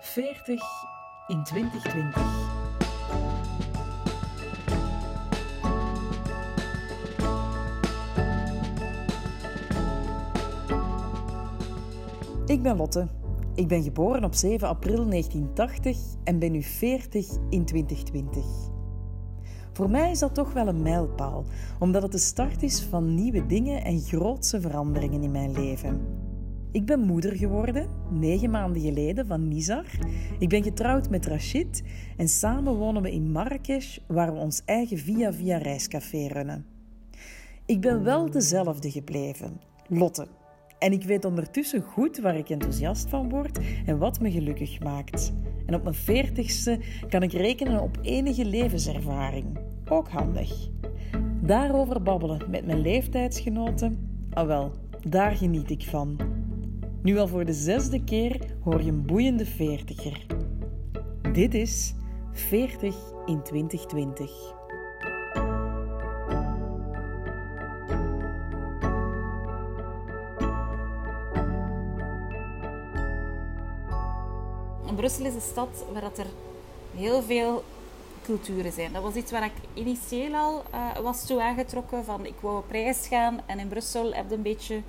40 in 2020. Ik ben Lotte. Ik ben geboren op 7 april 1980 en ben nu 40 in 2020. Voor mij is dat toch wel een mijlpaal, omdat het de start is van nieuwe dingen en grootse veranderingen in mijn leven. Ik ben moeder geworden, negen maanden geleden, van Nizar. Ik ben getrouwd met Rachid en samen wonen we in Marrakesh, waar we ons eigen Via Via reiscafé runnen. Ik ben wel dezelfde gebleven, Lotte. En ik weet ondertussen goed waar ik enthousiast van word en wat me gelukkig maakt. En op mijn veertigste kan ik rekenen op enige levenservaring. Ook handig. Daarover babbelen met mijn leeftijdsgenoten, ah wel, daar geniet ik van. Nu al voor de zesde keer hoor je een boeiende veertiger. Dit is 40 in 2020. Brussel is een stad waar dat er heel veel culturen zijn. Dat was iets waar ik initieel al uh, was toe aangetrokken. Van ik wou op reis gaan en in Brussel heb je een beetje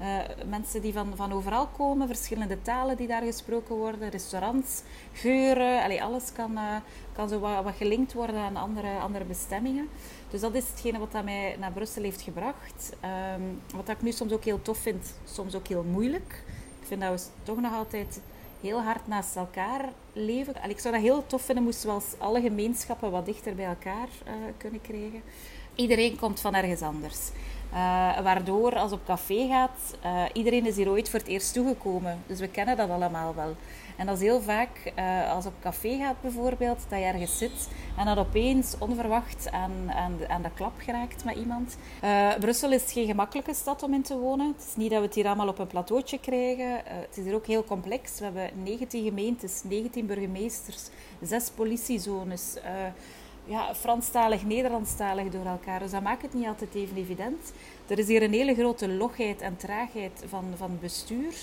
uh, mensen die van, van overal komen, verschillende talen die daar gesproken worden, restaurants, geuren, allee, alles kan, uh, kan zo wat, wat, gelinkt worden aan andere, andere bestemmingen. Dus dat is hetgene wat dat mij naar Brussel heeft gebracht. Um, wat ik nu soms ook heel tof vind, soms ook heel moeilijk. Ik vind dat we toch nog altijd heel hard naast elkaar leven. Allee, ik zou dat heel tof vinden, moesten we als alle gemeenschappen wat dichter bij elkaar uh, kunnen krijgen. Iedereen komt van ergens anders. Uh, waardoor als op café gaat, uh, iedereen is hier ooit voor het eerst toegekomen. Dus we kennen dat allemaal wel. En dat is heel vaak, uh, als op café gaat bijvoorbeeld, dat je ergens zit en dat opeens onverwacht aan, aan, de, aan klap geraakt met iemand. Brussel is geen gemakkelijke stad om in te wonen. Het is niet dat we het hier allemaal op een plateautje krijgen. het is hier ook heel complex. We hebben 19 gemeentes, 19 burgemeesters, 6 politiezones ja, Franstalig, Nederlandstalig door elkaar. Dus dat maakt het niet altijd even evident. Er is hier een hele grote logheid en traagheid van, van bestuur.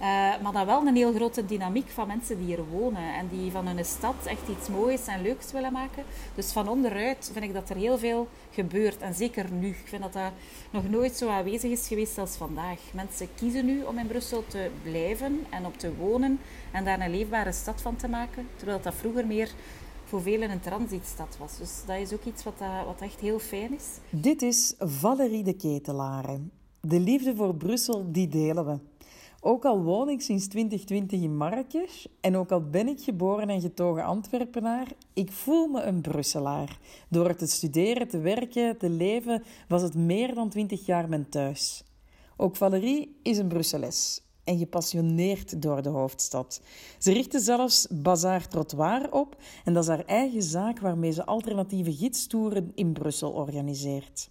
Uh, maar dan wel een heel grote dynamiek van mensen die hier wonen. En die van hun stad echt iets moois en leuks willen maken. Dus van onderuit vind ik dat er heel veel gebeurt. En zeker nu. Ik vind dat dat nog nooit zo aanwezig is geweest als vandaag. Mensen kiezen nu om in Brussel te blijven en op te wonen. En daar een leefbare stad van te maken. Terwijl dat vroeger meer voor velen een transitstad was. Dus dat is ook iets wat, uh, wat echt heel fijn is. Dit is Valerie de Ketelare. De liefde voor Brussel, die delen we. Ook al woon ik sinds 2020 in Marrakesh en ook al ben ik geboren en getogen Antwerpenaar, ik voel me een Brusselaar. Door te studeren, te werken, te leven, was het meer dan 20 jaar mijn thuis. Ook Valerie is een Brusseles en gepassioneerd door de hoofdstad. Ze richtte zelfs Bazaar Trottoir op en dat is haar eigen zaak waarmee ze alternatieve gidstoeren in Brussel organiseert.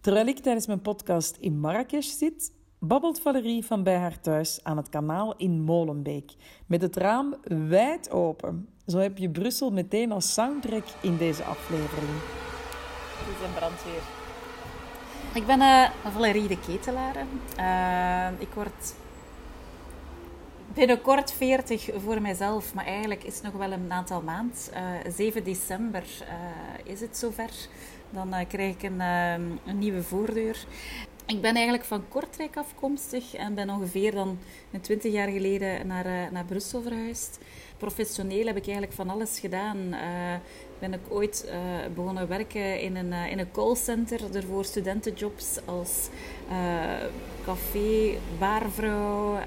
Terwijl ik tijdens mijn podcast in Marrakesh zit, babbelt Valerie van bij haar thuis aan het kanaal in Molenbeek, met het raam wijd open. Zo heb je Brussel meteen als soundtrack in deze aflevering. Het is een brandweer. Ik ben uh, Valerie de Ketelaar. Uh, ik word binnenkort 40 voor mijzelf, maar eigenlijk is het nog wel een aantal maanden. Uh, eh, 7 december uh, is het zover. Dan uh, krijg ik een, een, nieuwe voordeur. Ik ben eigenlijk van Kortrijk afkomstig en ben ongeveer dan 20 jaar geleden naar, naar Brussel verhuisd. Professioneel heb ik eigenlijk van alles gedaan ben ik ooit uh, begonnen werken in een, uh, in een callcenter voor studentenjobs als uh, café, barvrouw,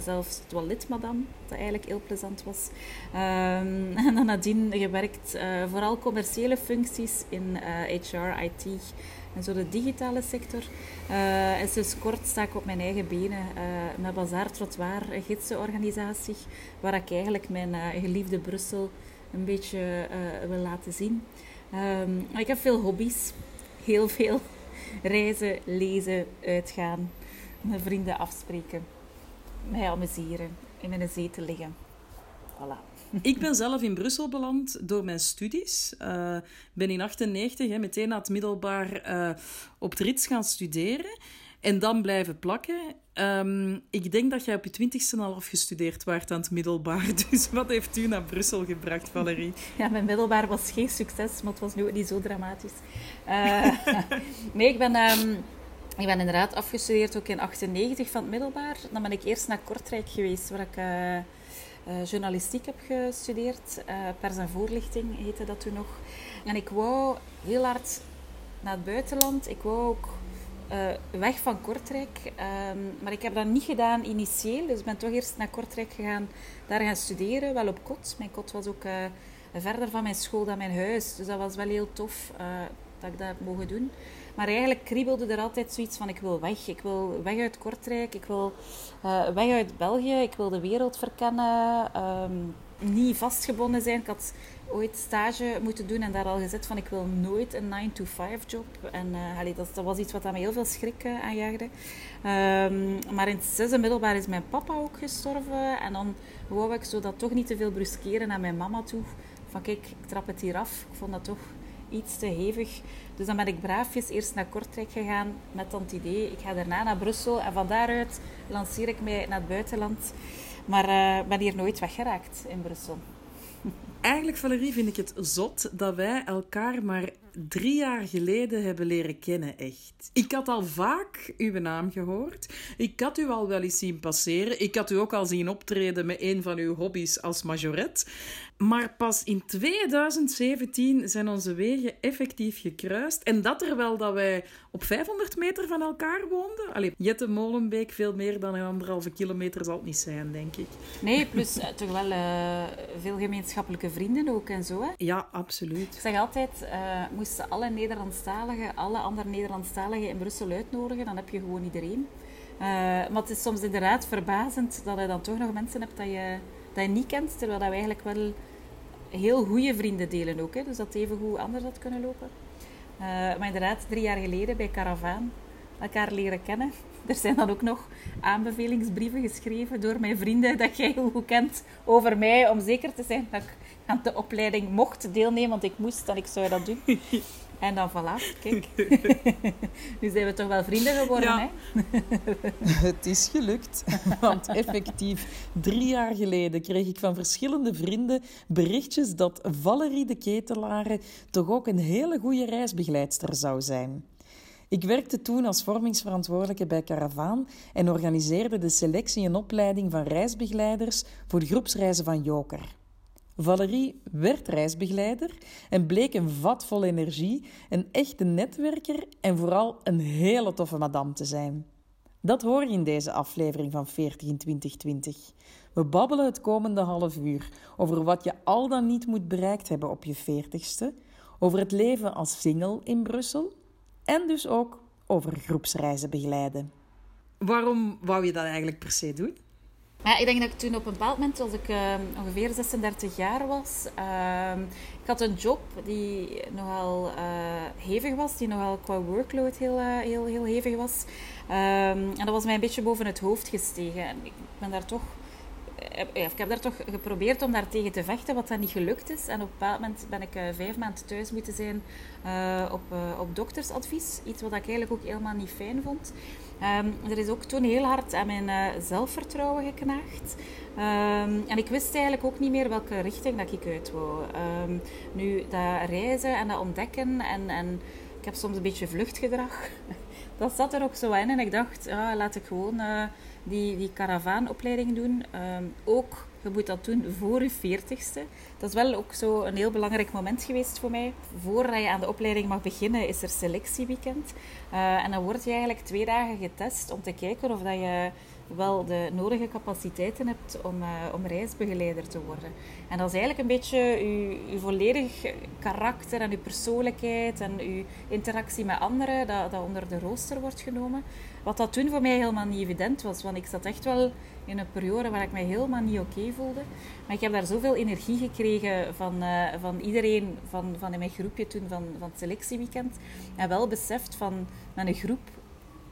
zelfs toiletmadam, wat eigenlijk heel plezant was. Um, en dan nadien gewerkt vooral commerciële functies in HR, IT en zo de digitale sector. en sinds kort sta ik op mijn eigen benen met Bazaar Trottoir, een gidsenorganisatie, waar ik eigenlijk mijn geliefde Brussel een beetje uh, wil laten zien. Um, ik heb veel hobby's. Heel veel reizen, lezen, uitgaan, mijn vrienden afspreken, mij amuseren, in zee te liggen. Voilà. Ik ben zelf in Brussel beland door mijn studies. Ik uh, ben in 1998 meteen na het middelbaar uh, op het Rits gaan studeren. En dan blijven plakken. Ehm, ik denk dat jij op je twintigste al afgestudeerd waart aan het middelbaar. Dus wat heeft u naar Brussel gebracht, Valerie? Ja, mijn middelbaar was geen succes, maar het was nu ook niet zo dramatisch. Uh, nee, ik ben... Ehm, ik ben inderdaad afgestudeerd ook in 98 van het middelbaar. Dan ben ik eerst naar Kortrijk geweest, waar ik uh, uh, journalistiek heb gestudeerd. Uh, pers en voorlichting heette dat toen nog. En ik wou heel hard naar het buitenland. Ik wou ook weg van Kortrijk. Um, maar ik heb dat niet gedaan initieel. Dus ik ben toch eerst naar Kortrijk gegaan, daar gaan studeren. Wel op kot. Mijn kot was ook verder van mijn school dan mijn huis. Dus dat was wel heel tof dat ik dat heb mogen doen. Maar eigenlijk kriebelde er altijd zoiets van: ik wil weg. Ik wil weg uit Kortrijk. Ik wil uh, weg uit België. Ik wil de wereld verkennen. Um, niet vastgebonden zijn. Ik had ooit stage moeten doen en daar al gezet van: ik wil nooit een 9-to-5 job. En allee, dat, was iets wat aan heel veel schrik uh, aanjaagde. Um, maar in het zesde middelbaar is mijn papa ook gestorven. En dan wou ik zo dat toch niet te veel bruskeren naar mijn mama toe. Van kijk, ik trap het hier af. Ik vond dat toch iets te hevig. Dus dan ben ik braafjes eerst naar Kortrijk gegaan met dat idee. Ik ga daarna naar Brussel en van daaruit lanceer ik mij naar het buitenland. Maar uh, ben hier nooit weggeraakt in Brussel. Eigenlijk, Valerie, vind ik het zot dat wij elkaar maar drie jaar geleden hebben leren kennen, echt. Ik had al vaak uw naam gehoord. Ik had u al wel eens zien passeren. Ik had u ook al zien optreden met een van uw hobby's als majoret. Maar pas in 2017 zijn onze wegen effectief gekruist. En dat terwijl dat wij op 500 meter van elkaar woonden. Allee, Jette Molenbeek, veel meer dan een anderhalve kilometer zal het niet zijn, denk ik. Nee, plus uh, toch wel uh, veel gemeenschappelijke vrienden ook en zo. Hè? Ja, absoluut. Ik zeg altijd, uh, moesten alle Nederlandstaligen, alle andere Nederlandstaligen in Brussel uitnodigen, dan heb je gewoon iedereen. maar het is soms inderdaad verbazend dat je dan toch nog mensen hebt dat je dat je niet kent, terwijl dat we eigenlijk wel heel goede vrienden delen ook. Hè, dus dat even goed anders had kunnen lopen. Uh, maar inderdaad, drie jaar geleden bij Caravaan elkaar leren kennen. Er zijn dan ook nog aanbevelingsbrieven geschreven door mijn vrienden dat jij heel goed kent over mij, om zeker te zijn dat ik aan de opleiding mocht deelnemen, want ik moest en ik zou dat doen. En dan voilà, kijk. nu zijn we toch wel vrienden geworden, ja. hè? Het is gelukt. Want effectief, drie jaar geleden kreeg ik van verschillende vrienden berichtjes dat Valerie de Ketelare toch ook een hele goede reisbegeleidster zou zijn. Ik werkte toen als vormingsverantwoordelijke bij Caravaan en organiseerde de selectie en opleiding van reisbegeleiders voor de groepsreizen van Joker. Valerie werd reisbegeleider en bleek een vat vol energie, een echte netwerker en vooral een hele toffe madame te zijn. Dat hoor je in deze aflevering van 40 in 2020. We babbelen het komende half uur over wat je al dan niet moet bereikt hebben op je 40ste, over het leven als single in Brussel en dus ook over groepsreizen begeleiden. Waarom wou je dat eigenlijk per se doen? Ja, ik denk dat ik toen op een bepaald moment, als ik uh, ongeveer 36 jaar was, uh, ik had een job die nogal uh, hevig was, die nogal qua workload heel, uh, heel, heel hevig was. Um, en dat was mij een beetje boven het hoofd gestegen. En ik ben daar toch ik heb daar toch geprobeerd om daar tegen te vechten, wat dan niet gelukt is. En op een bepaald moment ben ik vijf maanden thuis moeten zijn op, op doktersadvies. Iets wat ik eigenlijk ook helemaal niet fijn vond. Um, er is ook toen heel hard aan mijn zelfvertrouwen geknaagd. Um, en ik wist eigenlijk ook niet meer welke richting dat ik uit wou. Um, nu, dat reizen en dat ontdekken en, en ik heb soms een beetje vluchtgedrag. dat zat er ook zo in en ik dacht, ah, laat ik gewoon die, die caravaanopleiding doen. Ook, je moet dat doen voor je veertigste. Dat is wel ook zo een heel belangrijk moment geweest voor mij. Voordat je aan de opleiding mag beginnen, is er selectieweekend. Uh, en dan word je eigenlijk twee dagen getest om te kijken of dat je wel de nodige capaciteiten hebt om, uh, om reisbegeleider te worden. En dat is eigenlijk een beetje je, je volledig karakter en je persoonlijkheid en je interactie met anderen dat, dat onder de rooster wordt genomen. Wat dat toen voor mij helemaal niet evident was, want ik zat echt wel in een periode waar ik mij helemaal niet oké voelde. Maar ik heb daar zoveel energie gekregen van, uh, van iedereen van, van in mijn groepje toen van, van het selectieweekend. En wel beseft van met een groep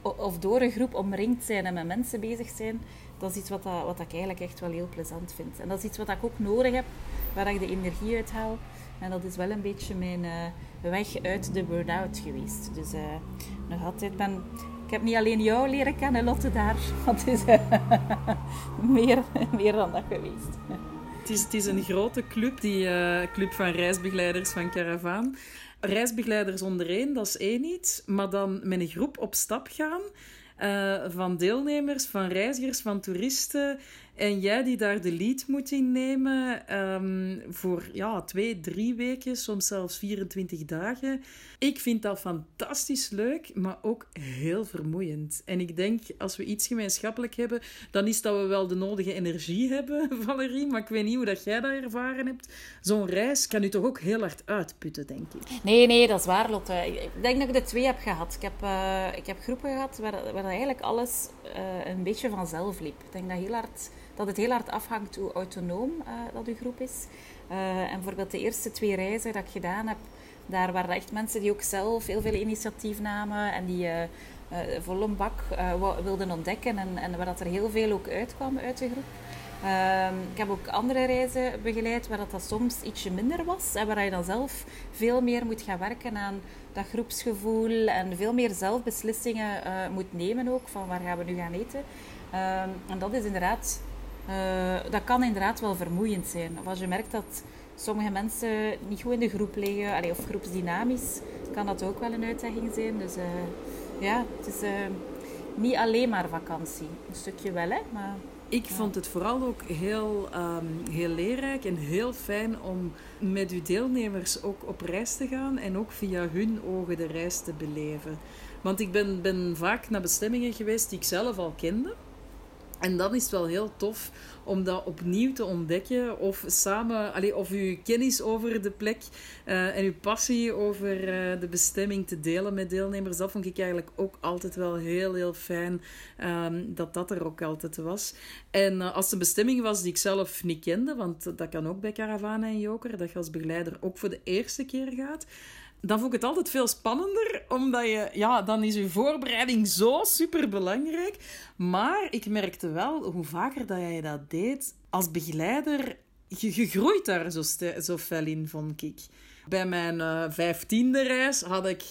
of door een groep omringd zijn en met mensen bezig zijn, dat is iets wat, dat, wat ik eigenlijk echt wel heel plezant vind. En dat is iets wat ik ook nodig heb, waar ik de energie uit haal. En dat is wel een beetje mijn uh, weg uit de burn-out geweest. Dus uh, nog altijd ben... Ik heb niet alleen jou leren kennen, Lotte, daar. Het is uh, meer, meer dan dat geweest. Het is, is een grote club, die club van reisbegeleiders van Caravaan. Reisbegeleiders ondereen, dat is één iets. Maar dan met een groep op stap gaan... van deelnemers, van reizigers, van toeristen en jij die daar de lead moet innemen um, voor ja, twee, drie weken, soms zelfs 24 dagen. Ik vind dat fantastisch leuk, maar ook heel vermoeiend. En ik denk, als we iets gemeenschappelijk hebben, dan is dat we wel de nodige energie hebben, Valerie. Maar ik weet niet hoe dat jij dat ervaren hebt. Zo'n reis kan u toch ook heel hard uitputten, denk ik. Nee, nee, dat is waar, Lotte. Ik denk dat ik de twee heb gehad. Ik heb, uh, ik heb groepen gehad waar, waar eigenlijk alles uh, een beetje vanzelf liep. Ik denk dat heel hard dat het heel hard afhangt hoe autonoom uh, dat uw groep is. En bijvoorbeeld de eerste twee reizen dat ik gedaan heb, daar waren echt mensen die ook zelf heel veel initiatief namen en die uh, vol een bak wilden ontdekken en, en waar dat er heel veel ook uitkwam uit de groep. Ehm, ik heb ook andere reizen begeleid waar dat, dat soms ietsje minder was en waar je dan zelf veel meer moet gaan werken aan dat groepsgevoel en veel meer zelfbeslissingen moet nemen ook van waar gaan we nu gaan eten. Ehm, en dat is inderdaad dat kan inderdaad wel vermoeiend zijn. Of als je merkt dat sommige mensen niet goed in de groep liggen, allee, of groepsdynamisch, kan dat ook wel een uitdaging zijn. Dus uh, ja, het is uh, niet alleen maar vakantie. Een stukje wel, hè. Maar, ik vond het vooral ook heel, um, heel leerrijk en heel fijn om met uw deelnemers ook op reis te gaan en ook via hun ogen de reis te beleven. Want ik ben, ben vaak naar bestemmingen geweest die ik zelf al kende. En dan is het wel heel tof om dat opnieuw te ontdekken. Of samen, allez, of uw kennis over de plek uh, en uw passie over uh, de bestemming te delen met deelnemers. Dat vond ik eigenlijk ook altijd wel heel, heel fijn um, dat dat er ook altijd was. En uh, als de bestemming was die ik zelf niet kende, want dat kan ook bij Caravana en Joker, dat je als begeleider ook voor de eerste keer gaat dan vond ik het altijd veel spannender, omdat je, ja, dan is je voorbereiding zo super belangrijk. Maar ik merkte wel, hoe vaker dat jij dat deed, als begeleider, je, je groeit daar zo, zo fel in, vond ik. Bij mijn uh, vijftiende reis had ik,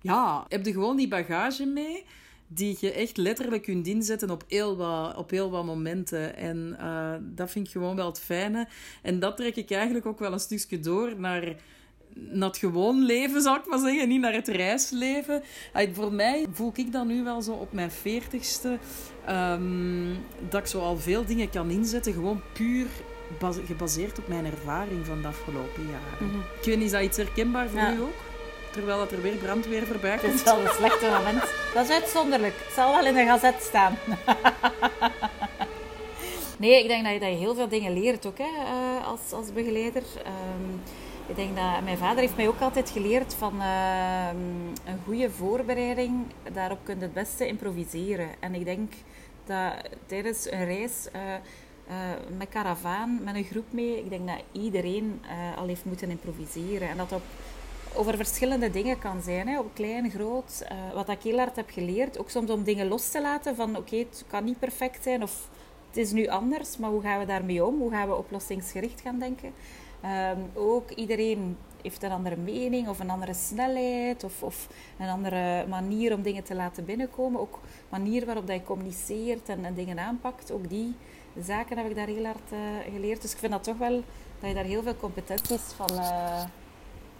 ja, heb je gewoon die bagage mee die je echt letterlijk kunt inzetten op heel wat, op heel wat momenten. En uh, dat vind ik gewoon wel het fijne. En dat trek ik eigenlijk ook wel een stukje door naar naar het gewoon leven, zou ik maar zeggen. Niet naar het reisleven. voor mij voel ik dan nu wel zo op mijn veertigste... Um, dat ik zo al veel dingen kan inzetten. Gewoon puur gebaseerd op mijn ervaring van de afgelopen jaren. Mm -hmm. Ik weet niet, is dat iets herkenbaar voor u ook? Terwijl dat er weer brandweer voorbij komt. Het is wel een slechte moment. Dat is uitzonderlijk. Het zal wel in de gazet staan. nee, ik denk dat je, dat je heel veel dingen leert ook hè, uh, als, als begeleider. Um, ik denk dat mijn vader heeft mij ook altijd geleerd van uh, een goede voorbereiding, daarop kun je het beste improviseren. En ik denk dat tijdens een reis uh, uh, met karavaan, met een groep mee, ik denk dat iedereen al heeft moeten improviseren. En dat op, over verschillende dingen kan zijn, hè, op klein, groot. wat ik heel hard heb geleerd, ook soms om dingen los te laten van oké, het kan niet perfect zijn of het is nu anders, maar hoe gaan we daarmee om? Hoe gaan we oplossingsgericht gaan denken? Um, ook iedereen heeft een andere mening of een andere snelheid of, of, een andere manier om dingen te laten binnenkomen. Ook manier waarop dat je communiceert en, en dingen aanpakt. Ook die zaken heb ik daar heel hard uh, geleerd. Dus ik vind dat toch wel dat je daar heel veel competenties van, uh,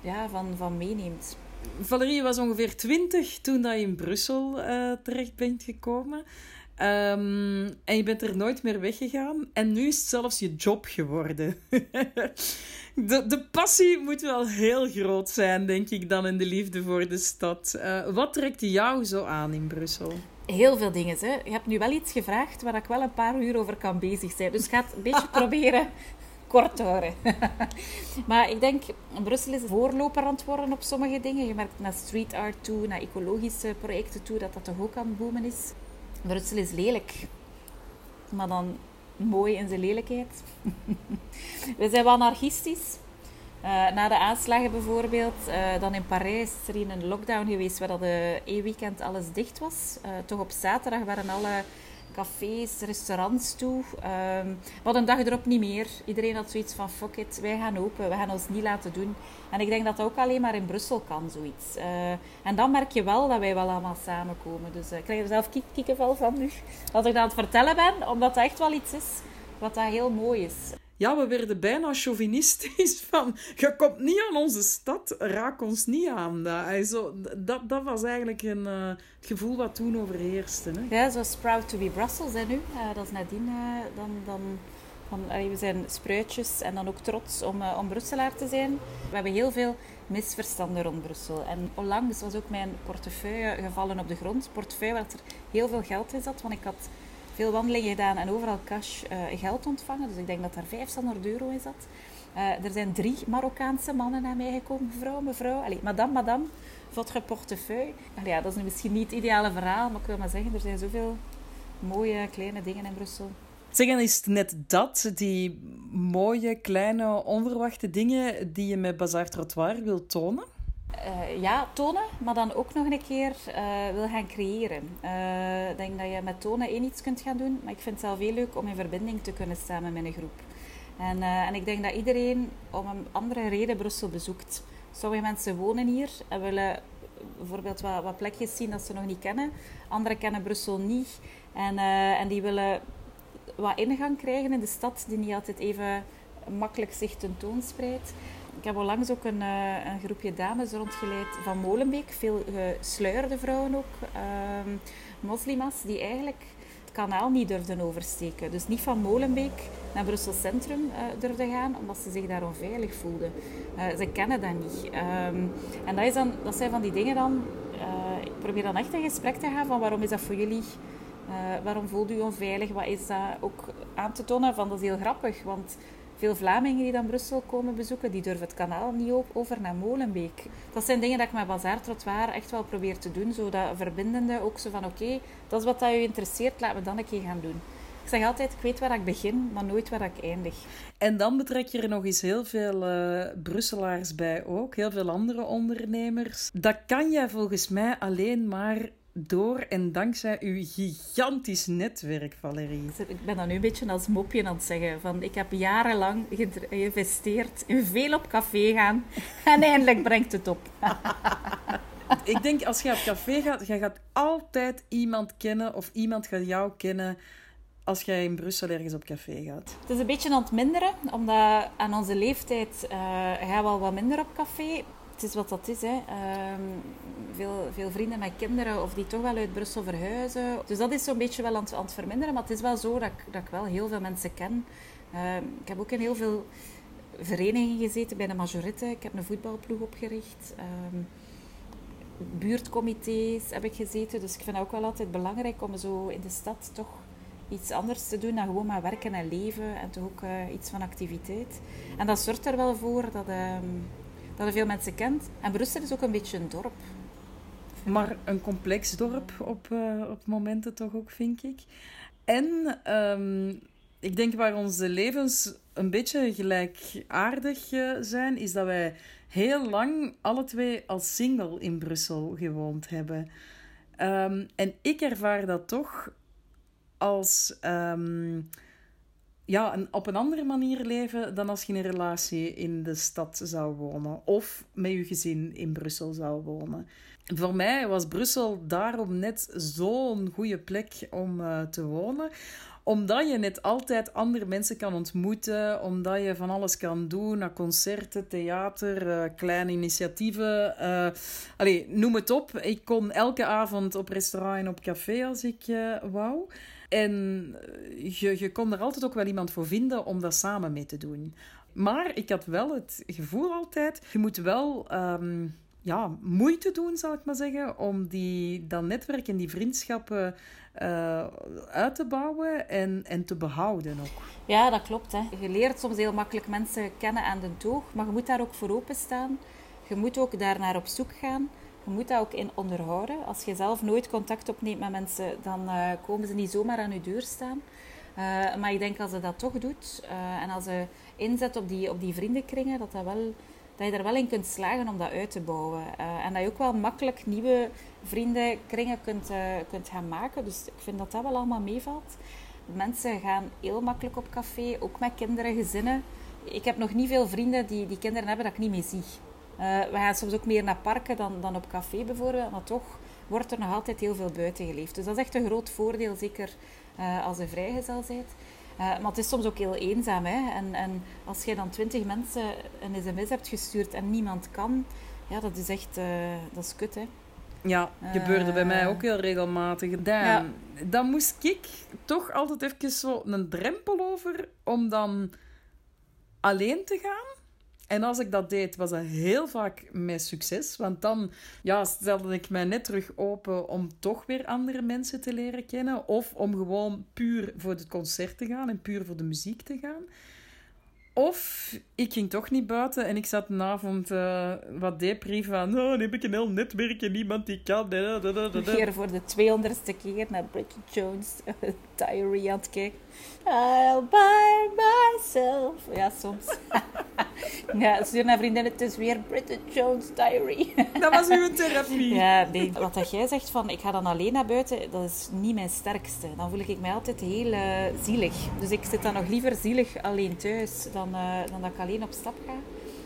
ja, van, van meeneemt. Valerie was ongeveer twintig toen dat je in Brussel uh, terecht bent gekomen. Um, en je bent er nooit meer weggegaan. En nu is het zelfs je job geworden. de, de passie moet wel heel groot zijn, denk ik, dan in de liefde voor de stad. Uh, wat trekt jou zo aan in Brussel? Heel veel dingen. Hè. Je hebt nu wel iets gevraagd waar ik wel een paar uur over kan bezig zijn. Dus ik ga het een beetje proberen kort te houden. maar ik denk, Brussel is voorloper aan het worden op sommige dingen. Je merkt naar street art toe, naar ecologische projecten toe, dat dat toch ook aan het boomen is. Brussel is lelijk. Maar dan mooi in zijn lelijkheid. we zijn wel anarchistisch. na de aanslagen bijvoorbeeld, dan in Parijs is er een lockdown geweest waar dat de e-weekend alles dicht was. toch op zaterdag waren alle cafés, restaurants toe. Um, maar een dag erop niet meer. Iedereen had zoiets van, fuck it, wij gaan open, we gaan ons niet laten doen. En ik denk dat dat ook alleen maar in Brussel kan, zoiets. Uh, en dan merk je wel dat wij wel allemaal samenkomen. Dus uh, ik krijg er zelf kiek kiekenvel van nu, dat ik dat aan het vertellen ben, omdat dat echt wel iets is wat dat heel mooi is ja, we werden bijna chauvinistisch van, je komt niet aan onze stad, raak ons niet aan. Dat, dat, dat was eigenlijk een, uh, het gevoel wat toen overheerste. Hè? Ja, zoals Proud to be Brussels hè, nu. Uh, dat is nadien uh, dan... dan van, we zijn spruitjes en dan ook trots om, om Brusselaar te zijn. We hebben heel veel misverstanden rond Brussel. En onlangs was ook mijn portefeuille gevallen op de grond. Portefeuille waar er heel veel geld in zat, want ik had veel wandelingen gedaan en overal cash uh, geld ontvangen. Dus ik denk dat daar 500 euro in zat. Uh, er zijn drie Marokkaanse mannen naar mij gekomen. Mevrouw, mevrouw. Allez, madame, madame. Votre portefeuille. Allee, ja, dat is misschien niet het ideale verhaal, maar ik wil maar zeggen, er zijn zoveel mooie kleine dingen in Brussel. Zeg, en is het net dat, die mooie, kleine, onverwachte dingen die je met Bazaar Trottoir wilt tonen? Uh, ja, tonen, maar dan ook nog een keer uh, wil gaan creëren. Uh, ik denk dat je met tonen één iets kunt gaan doen, maar ik vind het zelf heel leuk om in verbinding te kunnen staan met een groep. En, en ik denk dat iedereen om een andere reden Brussel bezoekt. Sommige mensen wonen hier en willen bijvoorbeeld wat, wat plekjes zien dat ze nog niet kennen. Anderen kennen Brussel niet en, en die willen wat ingang krijgen in de stad die niet altijd even makkelijk zich tentoonspreidt. Ik heb onlangs ook een, uh, een groepje dames rondgeleid van Molenbeek. Veel gesluierde vrouwen ook. Uh, moslima's die eigenlijk het kanaal niet durfden oversteken. Dus niet van Molenbeek naar Brussel Centrum uh, durfden gaan, omdat ze zich daar onveilig voelden. Uh, ze kennen dat niet. Um, en dat, is dan, dat zijn van die dingen dan... ik probeer dan echt in gesprek te gaan van waarom is dat voor jullie... waarom voelt u onveilig? Wat is dat ook aan te tonen? Van, dat is heel grappig, want veel Vlamingen die dan Brussel komen bezoeken, die durven het kanaal niet over naar Molenbeek. Dat zijn dingen dat ik met Bazaar Trottoir echt wel probeer te doen. Zo dat verbindende, ook zo van oké, dat is wat dat je interesseert, laten we dan een keer gaan doen. Ik zeg altijd, ik weet waar ik begin, maar nooit waar ik eindig. En dan betrek je er nog eens heel veel uh, Brusselaars bij ook, heel veel andere ondernemers. Dat kan jij volgens mij alleen maar door en dankzij uw gigantisch netwerk, Valerie. Ik ben dan nu een beetje als mopje aan het zeggen. Van, ik heb jarenlang geïnvesteerd in veel op café gaan en eindelijk brengt het op. ik denk, als je op café gaat, je gaat altijd iemand kennen of iemand gaat jou kennen als jij in Brussel ergens op café gaat? Het is een beetje aan het minderen, omdat aan onze leeftijd uh, gaan we al wat minder op café het is wat dat is. Hè. Ehm, veel, veel vrienden met kinderen of die toch wel uit Brussel verhuizen. Dus dat is zo'n beetje wel aan het, aan het, verminderen. Maar het is wel zo dat ik, dat ik wel heel veel mensen ken. Ehm, ik heb ook in heel veel verenigingen gezeten bij de majorite. Ik heb een voetbalploeg opgericht. Um, buurtcomité's heb ik gezeten. Dus ik vind het ook wel altijd belangrijk om zo in de stad toch iets anders te doen dan gewoon maar werken en leven. En toch ook uh, iets van activiteit. En dat zorgt er wel voor dat dat er veel mensen kent. En Brussel is ook een beetje een dorp. Maar een complex dorp op, uh, op momenten toch ook, vind ik. En um, ik denk waar onze levens een beetje gelijkaardig uh, zijn, is dat wij heel lang alle twee als single in Brussel gewoond hebben. Um, en ik ervaar dat toch als um, ja, een, op een andere manier leven dan als je in een relatie in de stad zou wonen. Of met je gezin in Brussel zou wonen. Voor mij was Brussel daarom net zo'n goede plek om uh, te wonen omdat je net altijd andere mensen kan ontmoeten, omdat je van alles kan doen, naar concerten, theater, uh, kleine initiatieven. Uh, allee, noem het op. Ik kon elke avond op restaurant en op café als ik wou. En eh, je, je kon er altijd ook wel iemand voor vinden om dat samen mee te doen. Maar ik had wel het gevoel altijd, je moet wel um, ja, moeite doen, zal ik maar zeggen, om die, dat netwerk en die vriendschappen uh, uit te bouwen en, en te behouden ook. Ja, dat klopt. Hè. Je leert soms heel makkelijk mensen kennen aan de toog, maar je moet daar ook voor openstaan. Je moet ook daar naar op zoek gaan je moet dat ook in onderhouden. Als je zelf nooit contact opneemt met mensen, dan uh, komen ze niet zomaar aan je deur staan. maar ik denk als ze dat toch doet en als ze inzet op die, op die vriendenkringen, dat, dat, wel, dat je er wel in kunt slagen om dat uit te bouwen. en dat je ook wel makkelijk nieuwe vriendenkringen kunt, kunt gaan maken. Dus ik vind dat dat wel allemaal meevalt. Mensen gaan heel makkelijk op café, ook met kinderen, gezinnen. Ik heb nog niet veel vrienden die, die kinderen hebben dat ik niet meer zie. Uh, we gaan soms ook meer naar parken dan, dan op café bijvoorbeeld, maar toch wordt er nog altijd heel veel buiten geleefd. Dus dat is echt een groot voordeel, zeker uh, als je vrijgezel bent. Uh, maar het is soms ook heel eenzaam. Hè? En, en als je dan twintig mensen een sms hebt gestuurd en niemand kan, ja, dat is echt dat is kut. Hè? Ja, gebeurde bij mij ook heel regelmatig. Dan, ja. dan moest ik toch altijd even zo een drempel over om dan alleen te gaan. En als ik dat deed, was dat heel vaak met succes. Want dan ja, stelde ik mij net terug open om toch weer andere mensen te leren kennen. Of om gewoon puur voor het concert te gaan en puur voor de muziek te gaan. Of ik ging toch niet buiten en ik zat een avond uh, wat depri van... Oh, dan heb ik een heel netwerk en niemand die kan. Hier voor de 200ste keer naar Bridget Jones' diary aan. I'll by myself. Ja, soms. ja, stuur naar vriendinnen, het is weer Bridget Jones' diary. dat was uw therapie. ja, nee. Wat dat jij zegt van, ik ga dan alleen naar buiten, dat is niet mijn sterkste. Dan voel ik mij altijd heel uh, zielig. Dus ik zit dan nog liever zielig alleen thuis dan, uh, dan dat ik alleen op stap ga.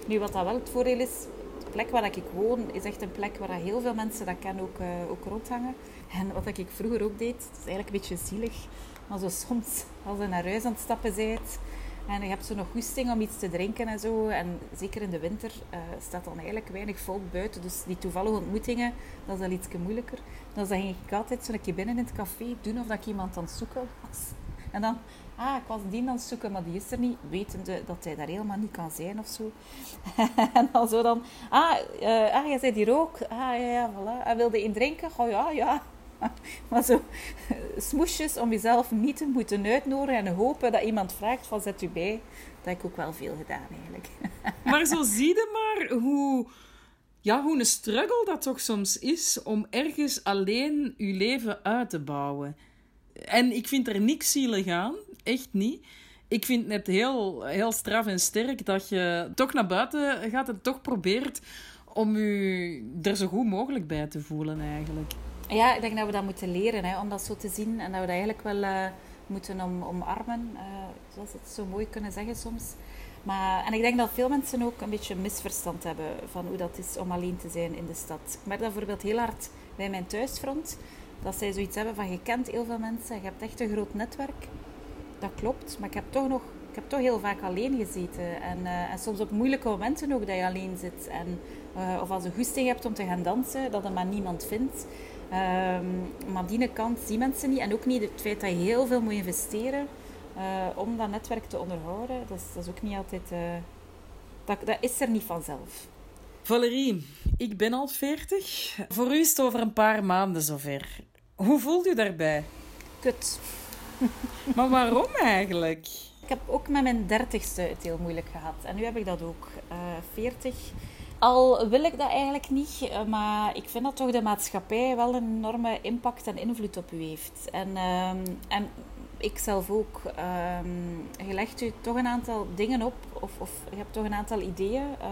Nu, wat dat wel het voordeel is, de plek waar ik woon is echt een plek waar heel veel mensen dat kennen ook, uh, ook rondhangen. En wat ik vroeger ook deed, het is eigenlijk een beetje zielig, maar zo soms als je naar huis aan het stappen bent en je hebt zo nog goesting om iets te drinken en zo. En zeker in de winter uh, staat dan eigenlijk weinig volk buiten. Dus die toevallige ontmoetingen, dat is al iets moeilijker. Dan ging ik altijd zo'n keer binnen in het café doen of dat ik iemand aan het zoeken was. En dan, ah, ik was die aan het zoeken, maar die is er niet. Wetende dat hij daar helemaal niet kan zijn of zo. en dan zo dan, ah, uh, ah jij bent hier ook. Ah, ja, ja, voilà. En wilde je drinken? Oh ja, ja. maar zo smoesjes om jezelf niet te moeten uitnodigen en hopen dat iemand vraagt van zet u bij. Dat heb ik ook wel veel gedaan eigenlijk. maar zo zie je maar hoe, ja, hoe een struggle dat toch soms is om ergens alleen je leven uit te bouwen. En ik vind er niks zielig aan, echt niet. Ik vind het heel, heel straf en sterk dat je toch naar buiten gaat en toch probeert om je er zo goed mogelijk bij te voelen eigenlijk. Ja, ik denk dat we dat moeten leren, hè, om dat zo te zien. En dat we dat eigenlijk wel uh, moeten om, omarmen, uh, zoals het zo mooi kunnen zeggen soms. Maar, en ik denk dat veel mensen ook een beetje misverstand hebben van hoe dat is om alleen te zijn in de stad. Ik merk dat bijvoorbeeld heel hard bij mijn thuisfront. Dat zij zoiets hebben van je kent heel veel mensen, je hebt echt een groot netwerk. Dat klopt, maar ik heb toch nog ik heb toch heel vaak alleen gezeten. En, uh, en soms op moeilijke momenten ook dat je alleen zit. En, of als je goesting hebt om te gaan dansen, dat er maar niemand vindt. Um, maar die kant zien mensen niet. En ook niet het feit dat je heel veel moet investeren uh, om dat netwerk te onderhouden. Dat is, dat is ook niet altijd... Uh, dat, dat is er niet vanzelf. Valerie, ik ben al 40. Voor u is het over een paar maanden zover. Hoe voelt u daarbij? Kut. maar waarom eigenlijk? Ik heb ook met mijn dertigste het heel moeilijk gehad. En nu heb ik dat ook. Uh, 40 al wil ik dat eigenlijk niet, eh, maar ik vind dat toch de maatschappij wel een enorme impact en invloed op u heeft. En, uh, en ik zelf ook. Uh, je legt u toch een aantal dingen op, of, of je hebt toch een aantal ideeën uh,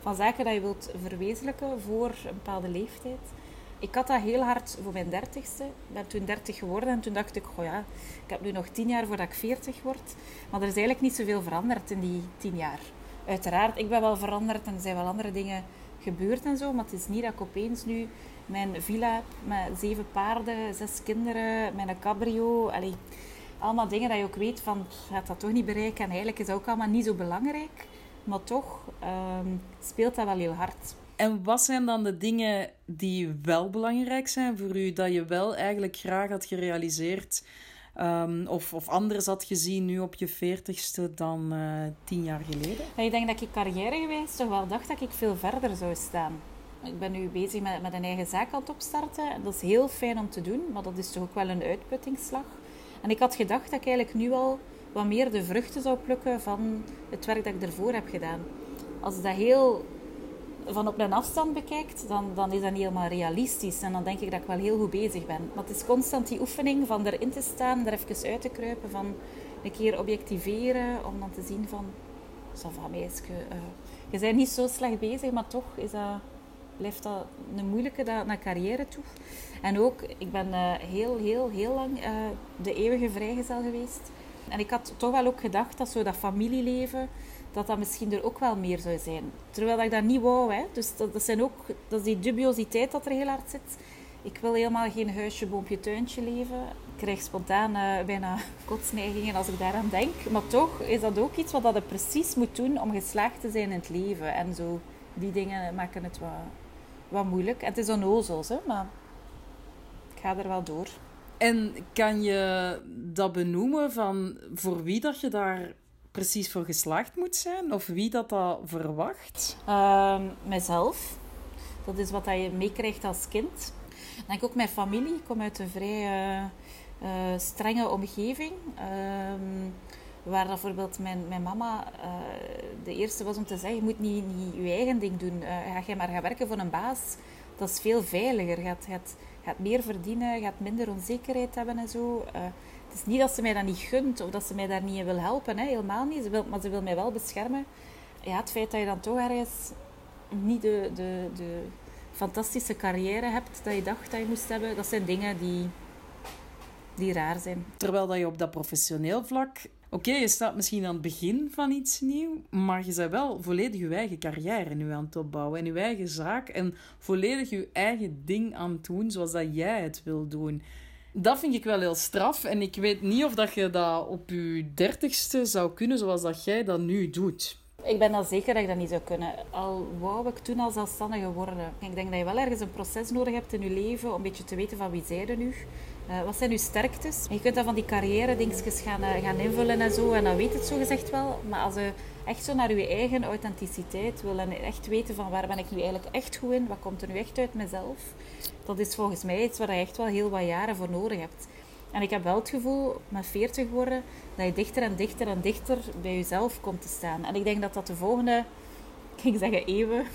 van zaken dat je wilt verwezenlijken voor een bepaalde leeftijd. Ik had dat heel hard voor mijn dertigste. Ik ben toen dertig geworden en toen dacht ik, oh ja, ik heb nu nog tien jaar voordat ik veertig word. Maar er is eigenlijk niet zoveel veranderd in die tien jaar uiteraard, ik ben wel veranderd en er zijn wel andere dingen gebeurd en zo. Maar het is niet dat ik opeens nu mijn villa heb met zeven paarden, zes kinderen, mijn cabrio. Allemaal dingen dat je ook weet van, gaat dat toch niet bereiken. En eigenlijk is dat ook allemaal niet zo belangrijk. Maar toch ehm, speelt dat wel heel hard. En wat zijn dan de dingen die wel belangrijk zijn voor u, dat je wel eigenlijk graag had gerealiseerd Um, of, of anders had gezien nu op je veertigste dan uh, tien jaar geleden? ik denk dat ik carrièregewijs toch wel dacht dat ik veel verder zou staan. Ik ben nu bezig met, met een eigen zaak aan het opstarten. En dat is heel fijn om te doen, maar dat is toch ook wel een uitputtingsslag. En ik had gedacht dat ik eigenlijk nu al wat meer de vruchten zou plukken van het werk dat ik ervoor heb gedaan. Als dat heel van op een afstand bekijkt, dan, dan is dat niet helemaal realistisch. En dan denk ik dat ik wel heel goed bezig ben. Maar het is constant die oefening van erin te staan, er even uit te kruipen, van een keer objectiveren, om dan te zien van... Zo van, meisje, uh, je bent niet zo slecht bezig, maar toch is dat, blijft dat een moeilijke naar carrière toe. En ook, ik ben uh, heel, heel, heel lang uh, de eeuwige vrijgezel geweest. En ik had toch wel ook gedacht dat zo dat familieleven dat dat misschien er ook wel meer zou zijn. Terwijl ik dat niet wou. Hè. Dus dat, zijn ook, dat is die dubiositeit dat er heel hard zit. Ik wil helemaal geen huisje, boompje, tuintje leven. Ik krijg spontaan uh, bijna kotsneigingen als ik daaraan denk. Maar toch is dat ook iets wat dat precies moet doen om geslaagd te zijn in het leven. En zo, die dingen maken het wat, wat moeilijk. En het is onnozels, hè, maar ik ga er wel door. En kan je dat benoemen van voor wie dat je daar precies voor geslaagd moet zijn? Of wie dat, dat verwacht? Uh, mijzelf. Dat is wat je meekrijgt als kind. Ik ook mijn familie. Ik kom uit een vrij uh, uh, strenge omgeving. Uh, waar bijvoorbeeld mijn, mijn mama uh, de eerste was om te zeggen: je moet niet, niet je eigen ding doen. ga je maar gaan werken voor een baas. Dat is veel veiliger. Je gaat, gaat, gaat meer verdienen, gaat minder onzekerheid hebben en zo. Het is niet dat ze mij dat niet gunt of dat ze mij daar niet in wil helpen. Hè. Helemaal niet. Ze wil, maar ze wil mij wel beschermen. Ja, het feit dat je dan toch ergens niet de, de, de fantastische carrière hebt dat je dacht dat je moest hebben, dat zijn dingen die, die raar zijn. Terwijl dat je op dat professioneel vlak... Oké, je staat misschien aan het begin van iets nieuws, maar je bent wel volledig je eigen carrière nu aan het opbouwen en je eigen zaak en volledig je eigen ding aan het doen zoals dat jij het wil doen. Dat vind ik wel heel straf. En ik weet niet of dat je dat op je dertigste zou kunnen zoals dat jij dat nu doet. Ik ben al zeker dat ik dat niet zou kunnen. Al wou ik toen al zelfstandige worden. Ik denk dat je wel ergens een proces nodig hebt in je leven om een beetje te weten van wie zij er nu. Uh, wat zijn uw sterktes? je kunt dan van die carrière dingetjes gaan, uh, gaan invullen en zo. En dan weet het zo gezegd wel. Maar als je echt zo naar je eigen authenticiteit wil en echt weten van waar ben ik nu eigenlijk echt goed in, wat komt er nu echt uit mezelf, dat is volgens mij iets waar je echt wel heel wat jaren voor nodig hebt. En ik heb wel het gevoel, met 40 worden, dat je dichter en dichter en dichter bij jezelf komt te staan. En ik denk dat dat de volgende, ik ging zeggen eeuwen,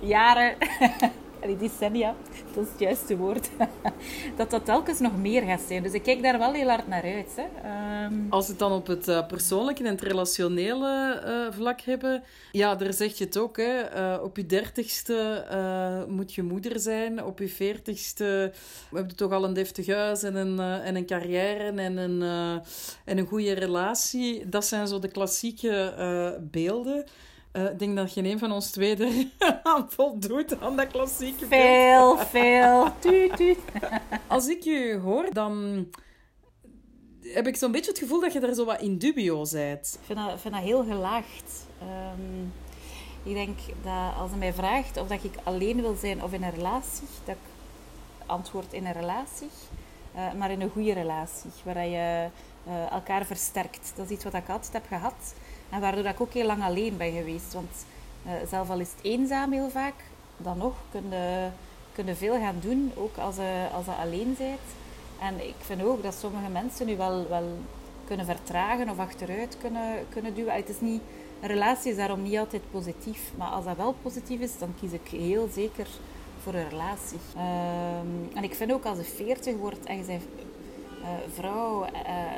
jaren die decennia, dat is het juiste woord, dat dat telkens nog meer gaat zijn. Dus ik kijk daar wel heel hard naar uit. Hè. Ehm, Als we het dan op het uh, persoonlijke en het relationele uh, vlak hebben, ja, daar zeg je het ook. Hè. Uh, op je dertigste moet je moeder zijn. Op je veertigste heb je toch al een deftig huis en een, en een carrière en een, en een goede relatie. Dat zijn zo de klassieke beelden. Uh, ik denk dat geen een van ons twee er aan voldoet aan dat klassieke Veel, veel. Tuut, tuut. Als ik je hoor, dan heb ik zo'n beetje het gevoel dat je er zo wat in dubio bent. Ik vind dat, vind dat heel gelaagd. Um, ik denk dat als hij mij vraagt of dat ik alleen wil zijn of in een relatie, dat ik antwoord in een relatie, uh, maar in een goede relatie, waar je uh, elkaar versterkt. Dat is iets wat ik altijd heb gehad. En waardoor ik ook heel lang alleen ben geweest. Want uh, zelf al is het eenzaam heel vaak, dan nog kunnen kunnen veel gaan doen, ook als je, als je alleen bent. En ik vind ook dat sommige mensen nu wel, wel kunnen vertragen of achteruit kunnen, kunnen duwen. Het is niet, een relatie is daarom niet altijd positief. Maar als dat wel positief is, dan kies ik heel zeker voor een relatie. Um, en ik vind ook als je 40 wordt en je bent uh, vrouw, uh,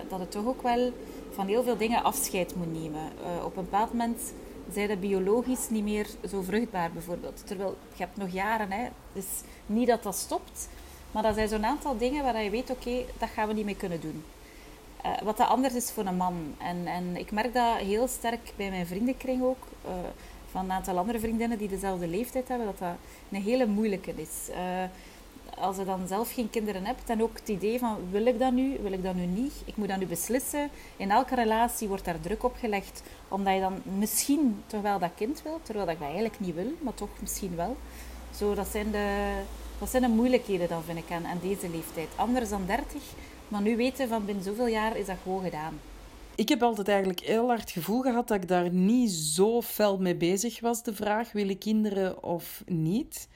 dat het toch ook wel van heel veel dingen afscheid moet nemen. Uh, op een bepaald moment zijn de biologisch niet meer zo vruchtbaar, bijvoorbeeld. Terwijl je hebt nog jaren, hè. Dus niet dat dat stopt, maar dat zijn zo'n aantal dingen waar je weet, oké, dat gaan we niet meer kunnen doen. Uh, wat dat anders is voor een man. En, en ik merk dat heel sterk bij mijn vriendenkring ook. Uh, van een aantal andere vriendinnen die dezelfde leeftijd hebben, dat dat een hele moeilijke is. Als je dan zelf geen kinderen hebt, dan ook het idee van wil ik dat nu, wil ik dat nu niet? Ik moet dat nu beslissen. In elke relatie wordt daar druk op gelegd, omdat je dan misschien wel dat kind wil, terwijl dat je eigenlijk niet wil, maar toch misschien wel. Zo, dat zijn de, dat zijn de moeilijkheden dan, vind ik, aan, aan deze leeftijd. Anders dan 30, maar nu weten van binnen zoveel jaar is dat gewoon gedaan. Ik heb altijd eigenlijk heel hard het gevoel gehad dat ik daar niet zo fel mee bezig was, de vraag wil ik kinderen of niet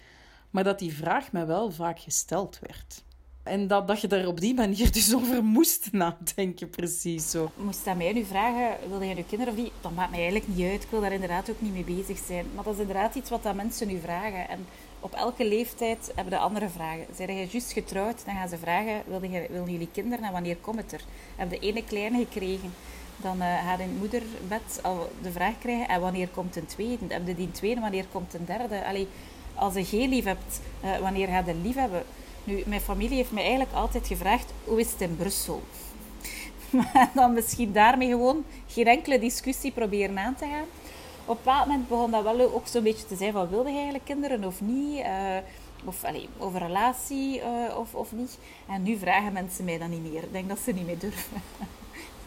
maar dat die vraag mij wel vaak gesteld werd. En dat, dat je daar op die manier dus over moest nadenken, precies zo. Moest dat mij nu vragen, wilde je nu kinderen of niet? Dat maakt mij eigenlijk niet uit. Ik wil daar inderdaad ook niet mee bezig zijn. Maar dat is inderdaad iets wat dat mensen nu vragen. En op elke leeftijd hebben de andere vragen. Zijn je juist getrouwd, dan gaan ze vragen, willen, jullie kinderen en wanneer komt het er? Heb de ene kleine gekregen, dan uh, gaat een moederbed al de vraag krijgen, en wanneer komt een tweede? Heb je die tweede, wanneer komt een derde? Allee, als je geen lief hebt, uh, wanneer gaat je lief hebben? Nu, mijn familie heeft mij eigenlijk altijd gevraagd, hoe is het in Brussel? Maar dan misschien daarmee gewoon geen enkele discussie proberen aan te gaan. Op een bepaald moment begon dat wel ook zo'n beetje te zijn van, wilde je eigenlijk kinderen of niet? Uh, of allez, over relatie uh, of, of niet. En nu vragen mensen mij dat niet meer. Ik denk dat ze niet meer durven.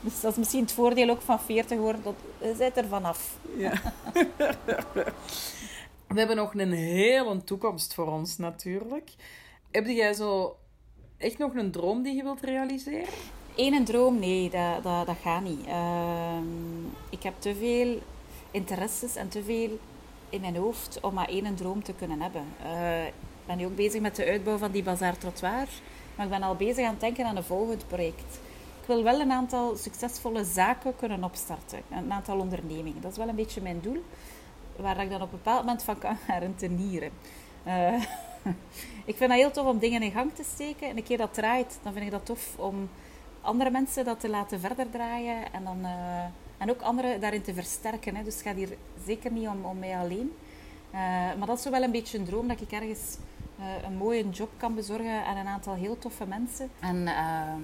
Dus dat is misschien het voordeel ook van 40 worden. Dat zit er vanaf. Ja. We hebben nog een hele toekomst voor ons natuurlijk. Heb jij zo echt nog een droom die je wilt realiseren? Eén droom? Nee, dat, dat, dat gaat niet. Uh, ik heb te veel interesses en te veel in mijn hoofd om maar één droom te kunnen hebben. Uh, ik ben nu ook bezig met de uitbouw van die Bazaar Trottoir. Maar ik ben al bezig aan het denken aan een volgend project. Ik wil wel een aantal succesvolle zaken kunnen opstarten. Een aantal ondernemingen. Dat is wel een beetje mijn doel. Waar ik dan op een bepaald moment van kan gaan rentenieren. Uh, ik vind dat heel tof om dingen in gang te steken. En een keer dat draait, dan vind ik dat tof om andere mensen dat te laten verder draaien. En, dan, uh, en ook anderen daarin te versterken. Hè. Dus het gaat hier zeker niet om, om mij alleen. Uh, maar dat is wel een beetje een droom dat ik ergens een mooie job kan bezorgen aan een aantal heel toffe mensen. En ehm,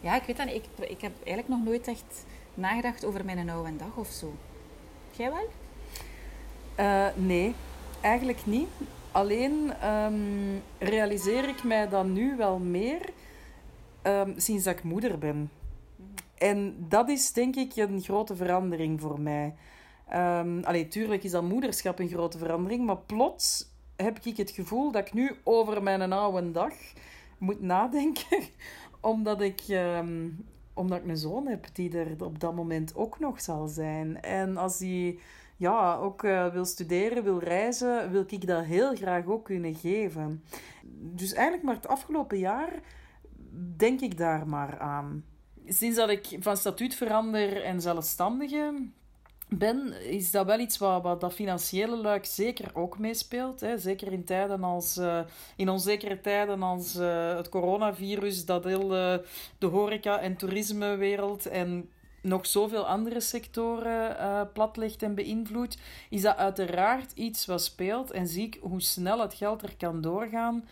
ja, ik weet dat. Ik, ik heb eigenlijk nog nooit echt nagedacht over mijn oude dag of zo. Jij wel? Nee, eigenlijk niet. Alleen um, realiseer ik mij dan nu wel meer um, sinds dat ik moeder ben. En dat is denk ik een grote verandering voor mij. Um, tuurlijk is dat moederschap een grote verandering, maar plots heb ik het gevoel dat ik nu over mijn oude dag moet nadenken, omdat ik, um, omdat ik een zoon heb die er op dat moment ook nog zal zijn. En als die ja, ook uh, wil studeren, wil reizen, wil ik dat heel graag ook kunnen geven. Dus eigenlijk maar het afgelopen jaar denk ik daar maar aan. Sinds dat ik van statuut verander en zelfstandige ben, is dat wel iets wat, wat dat financiële luik zeker ook meespeelt. Hè. Zeker in tijden als, uh, in onzekere tijden als uh, het coronavirus, dat heel de horeca- en toerismewereld en nog zoveel andere sectoren uh, platlegt en beïnvloedt, is dat uiteraard iets wat speelt. En zie ik hoe snel het geld er kan doorgaan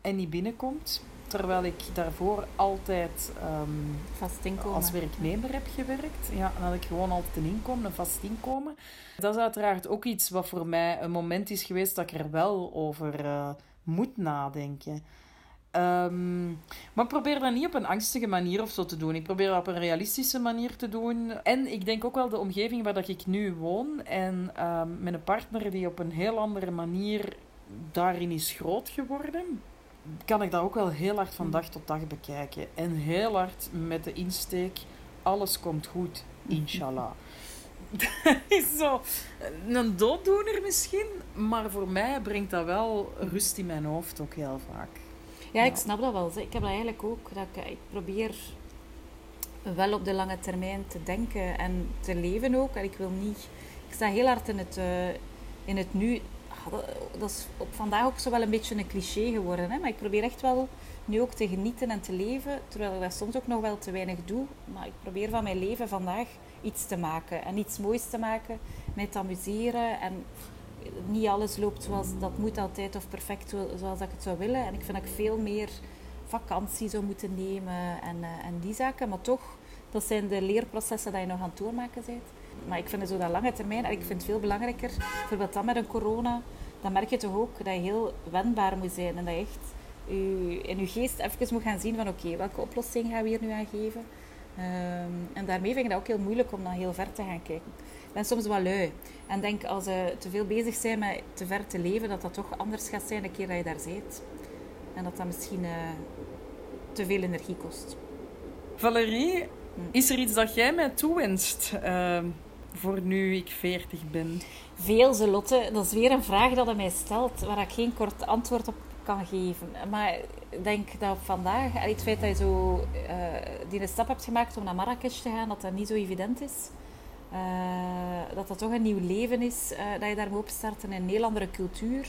en niet binnenkomt. Terwijl ik daarvoor altijd um, vast inkomen. als werknemer heb gewerkt. Ja, dan had ik gewoon altijd een inkomen, een vast inkomen. Dat is uiteraard ook iets wat voor mij een moment is geweest dat ik er wel over uh, moet nadenken. Um, maar ik probeer dat niet op een angstige manier of zo te doen. Ik probeer dat op een realistische manier te doen. En ik denk ook wel de omgeving waar dat ik nu woon en um, met een partner die op een heel andere manier daarin is groot geworden, kan ik dat ook wel heel hard van dag tot dag bekijken. En heel hard met de insteek: alles komt goed, inshallah. dat is zo een dooddoener misschien, maar voor mij brengt dat wel rust in mijn hoofd ook heel vaak. Ja, ik snap dat wel. Ik heb dat eigenlijk ook. Dat ik, ik probeer wel op de lange termijn te denken en te leven ook. En ik wil niet... Ik sta heel hard in het, uh, in het nu. Ah, dat is op vandaag ook zo wel een beetje een cliché geworden. Hè? Maar ik probeer echt wel nu ook te genieten en te leven. Terwijl ik dat soms ook nog wel te weinig doe. Maar ik probeer van mijn leven vandaag iets te maken. En iets moois te maken. Mij te amuseren. En niet alles loopt zoals dat moet altijd of perfect zoals ik het zou willen. En ik vind dat ik veel meer vakantie zou moeten nemen en, uh, en die zaken. Maar toch, dat zijn de leerprocessen die je nog aan het doormaken bent. Maar ik vind het zo dat lange termijn, en ik vind het veel belangrijker, bijvoorbeeld dan met een corona, dan merk je toch ook dat je heel wendbaar moet zijn. En dat je echt je, in je geest even moet gaan zien van oké, welke oplossing gaan we hier nu aan geven? Um, en daarmee vind ik dat ook heel moeilijk om dan heel ver te gaan kijken ben soms wel lui. En denk als ze te veel bezig zijn met te ver te leven, dat dat toch anders gaat zijn de keer dat je daar bent. En dat dat misschien uh, te veel energie kost. Valerie, hm. is er iets dat jij mij toewenst uh, voor nu ik 40 ben? Veel, ze Lotte. Dat is weer een vraag dat hij mij stelt, waar ik geen kort antwoord op kan geven. Maar ik denk dat vandaag, het feit dat je zo uh, die stap hebt gemaakt om naar Marrakesh te gaan, dat dat niet zo evident is. Uh, dat dat toch een nieuw leven is, uh, dat je daar moet opstarten in een heel andere cultuur.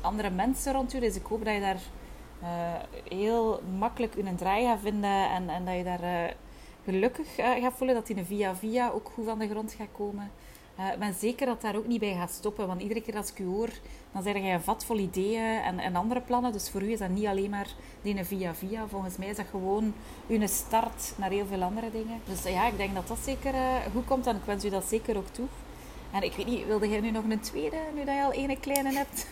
Andere mensen rond je. Dus ik hoop dat je daar heel makkelijk een draai gaat vinden en, en dat je daar gelukkig gaat voelen. Dat die een via-via ook goed van de grond gaat komen. Uh, ik ben zeker dat daar ook niet bij gaat stoppen. Want iedere keer als ik u hoor, dan zeg je een vat vol ideeën en, en, andere plannen. Dus voor u is dat niet alleen maar die via-via. Volgens mij is dat gewoon uw start naar heel veel andere dingen. Dus ja, ik denk dat dat zeker uh, goed komt. En ik wens u dat zeker ook toe. En ik weet niet, wilde jij nu nog een tweede, nu dat je al ene kleine hebt?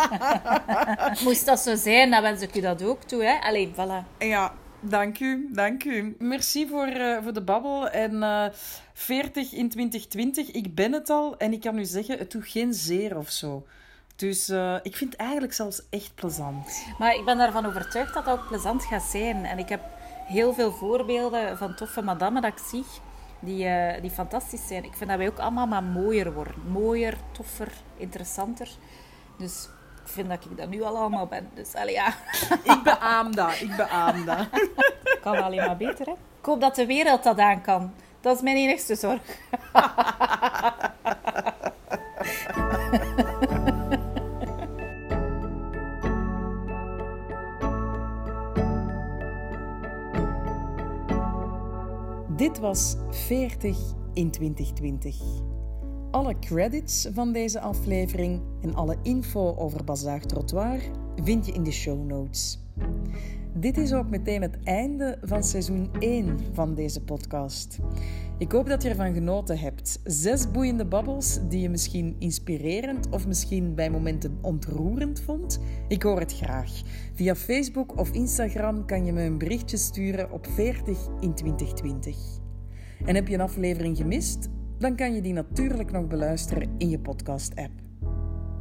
Moest dat zo zijn, dan wens ik u dat ook toe. Hè? Alleen, voilà. Ja, Dank u, dank u. Merci voor, uh, voor de babbel. En uh, eh, 40 in 2020, ik ben het al en ik kan u zeggen, het doet geen zeer of zo. Dus uh, ik vind het eigenlijk zelfs echt plezant. Maar ik ben daarvan overtuigd dat dat ook plezant gaat zijn. En ik heb heel veel voorbeelden van toffe madammen dat ik zie, die, die fantastisch zijn. Ik vind dat wij ook allemaal maar mooier worden. Mooier, toffer, interessanter. Dus vind dat ik dat nu al allemaal ben. Dus allee, ja. Ik beaam dat, ik beaam dat. Kan alleen maar beter, hè. Ik hoop dat de wereld dat aan kan. Dat is mijn enigste zorg. Dit was 40 in 2020. Alle credits van deze aflevering en alle info over Bazaar Trottoir vind je in de show notes. Dit is ook meteen het einde van seizoen 1 van deze podcast. Ik hoop dat je ervan genoten hebt. Zes boeiende babbels die je misschien inspirerend of misschien bij momenten ontroerend vond. Ik hoor het graag. Via Facebook of Instagram kan je me een berichtje sturen op 40 in 2020. En heb je een aflevering gemist? Dan kan je die natuurlijk nog beluisteren in je podcast-app.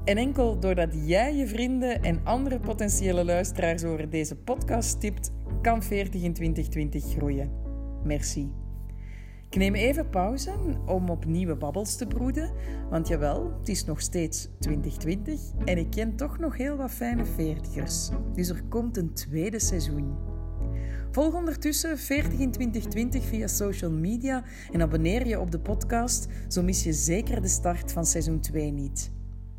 En enkel doordat jij je vrienden en andere potentiële luisteraars over deze podcast tipt, kan 40 in 2020 groeien. Merci. Ik neem even pauze om op nieuwe babbels te broeden, want jawel, het is nog steeds 2020 en ik ken toch nog heel wat fijne veertigers. Dus er komt een tweede seizoen. Volg ondertussen 40 in 2020 via social media en abonneer je op de podcast, zo mis je zeker de start van seizoen 2 niet.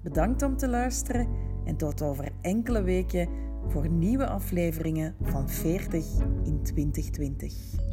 Bedankt om te luisteren en tot over enkele weken voor nieuwe afleveringen van 40 in 2020.